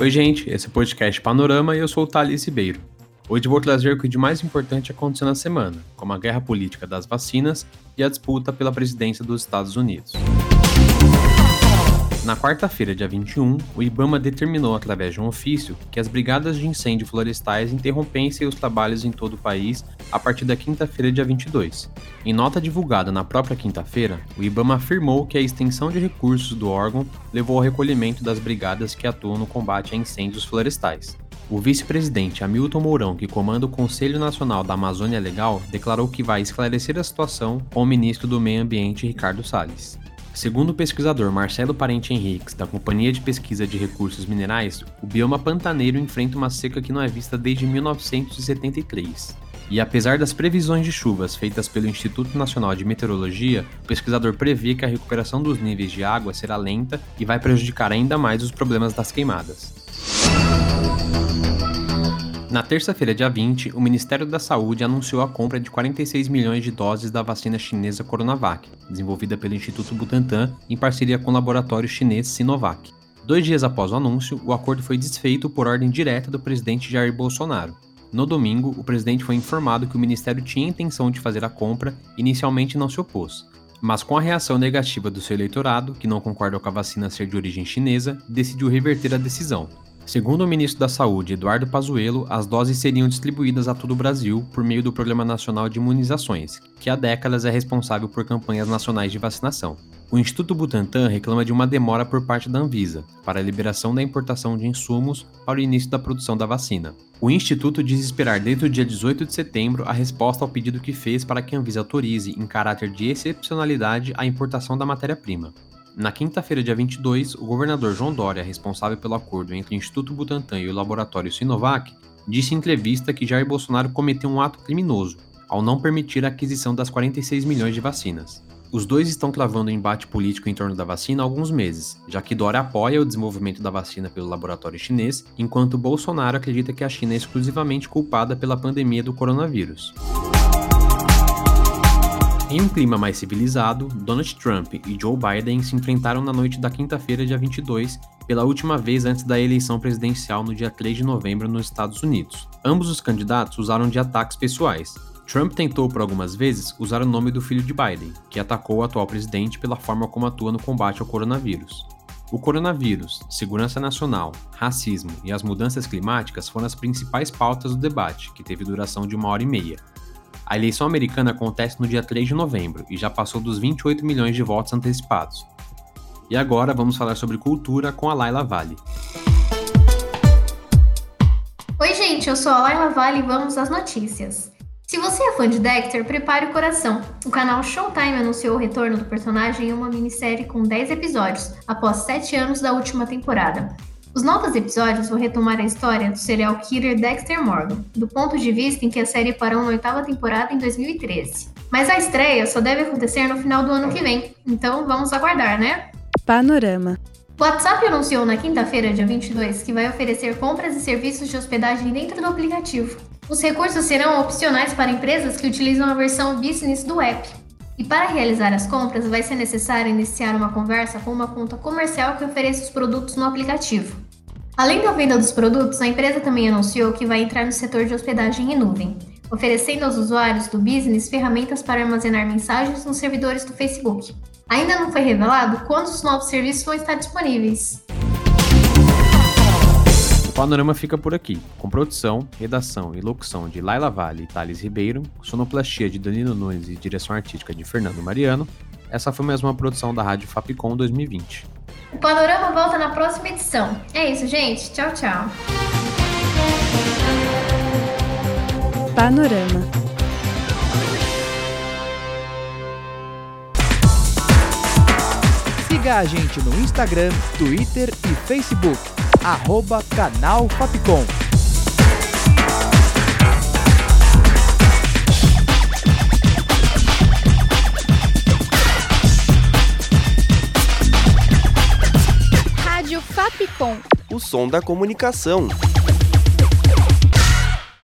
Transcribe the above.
Oi, gente, esse é o podcast Panorama e eu sou o Thales Ribeiro. Hoje vou trazer o que de mais importante aconteceu na semana, como a guerra política das vacinas e a disputa pela presidência dos Estados Unidos. Na quarta-feira, dia 21, o IBAMA determinou através de um ofício que as brigadas de incêndio florestais interrompessem os trabalhos em todo o país a partir da quinta-feira, dia 22. Em nota divulgada na própria quinta-feira, o IBAMA afirmou que a extensão de recursos do órgão levou ao recolhimento das brigadas que atuam no combate a incêndios florestais. O vice-presidente Hamilton Mourão, que comanda o Conselho Nacional da Amazônia Legal, declarou que vai esclarecer a situação com o ministro do Meio Ambiente Ricardo Salles. Segundo o pesquisador Marcelo Parente Henriques, da Companhia de Pesquisa de Recursos Minerais, o bioma pantaneiro enfrenta uma seca que não é vista desde 1973. E apesar das previsões de chuvas feitas pelo Instituto Nacional de Meteorologia, o pesquisador prevê que a recuperação dos níveis de água será lenta e vai prejudicar ainda mais os problemas das queimadas. Na terça-feira, dia 20, o Ministério da Saúde anunciou a compra de 46 milhões de doses da vacina chinesa Coronavac, desenvolvida pelo Instituto Butantan em parceria com o laboratório chinês Sinovac. Dois dias após o anúncio, o acordo foi desfeito por ordem direta do presidente Jair Bolsonaro. No domingo, o presidente foi informado que o ministério tinha intenção de fazer a compra e inicialmente não se opôs. Mas com a reação negativa do seu eleitorado, que não concorda com a vacina ser de origem chinesa, decidiu reverter a decisão, Segundo o ministro da Saúde, Eduardo Pazuello, as doses seriam distribuídas a todo o Brasil por meio do Programa Nacional de Imunizações, que há décadas é responsável por campanhas nacionais de vacinação. O Instituto Butantan reclama de uma demora por parte da Anvisa para a liberação da importação de insumos para o início da produção da vacina. O Instituto diz esperar desde o dia 18 de setembro a resposta ao pedido que fez para que a Anvisa autorize, em caráter de excepcionalidade, a importação da matéria-prima. Na quinta-feira, dia 22, o governador João Dória, responsável pelo acordo entre o Instituto Butantan e o laboratório Sinovac, disse em entrevista que Jair Bolsonaro cometeu um ato criminoso ao não permitir a aquisição das 46 milhões de vacinas. Os dois estão travando um embate político em torno da vacina há alguns meses, já que Dória apoia o desenvolvimento da vacina pelo laboratório chinês, enquanto Bolsonaro acredita que a China é exclusivamente culpada pela pandemia do coronavírus. Em um clima mais civilizado, Donald Trump e Joe Biden se enfrentaram na noite da quinta-feira, dia 22, pela última vez antes da eleição presidencial no dia 3 de novembro nos Estados Unidos. Ambos os candidatos usaram de ataques pessoais. Trump tentou por algumas vezes usar o nome do filho de Biden, que atacou o atual presidente pela forma como atua no combate ao coronavírus. O coronavírus, segurança nacional, racismo e as mudanças climáticas foram as principais pautas do debate, que teve duração de uma hora e meia. A eleição americana acontece no dia 3 de novembro e já passou dos 28 milhões de votos antecipados. E agora vamos falar sobre cultura com a Laila Vale. Oi, gente, eu sou a Laila Vale e vamos às notícias. Se você é fã de Dexter, prepare o coração. O canal Showtime anunciou o retorno do personagem em uma minissérie com 10 episódios, após 7 anos da última temporada. Os novos episódios vão retomar a história do serial killer Dexter Morgan, do ponto de vista em que a série parou na oitava temporada em 2013. Mas a estreia só deve acontecer no final do ano que vem, então vamos aguardar, né? Panorama. O WhatsApp anunciou na quinta-feira, dia 22, que vai oferecer compras e serviços de hospedagem dentro do aplicativo. Os recursos serão opcionais para empresas que utilizam a versão business do app. E para realizar as compras, vai ser necessário iniciar uma conversa com uma conta comercial que ofereça os produtos no aplicativo. Além da venda dos produtos, a empresa também anunciou que vai entrar no setor de hospedagem em nuvem, oferecendo aos usuários do business ferramentas para armazenar mensagens nos servidores do Facebook. Ainda não foi revelado quando os novos serviços vão estar disponíveis. O panorama fica por aqui, com produção, redação e locução de Laila Vale e Thales Ribeiro, sonoplastia de Danilo Nunes e direção artística de Fernando Mariano. Essa foi mais uma produção da Rádio Fapcom 2020. O Panorama volta na próxima edição. É isso, gente. Tchau, tchau. Panorama. Siga a gente no Instagram, Twitter e Facebook arroba canal Fapcom. Rádio Fapcom. O som da comunicação.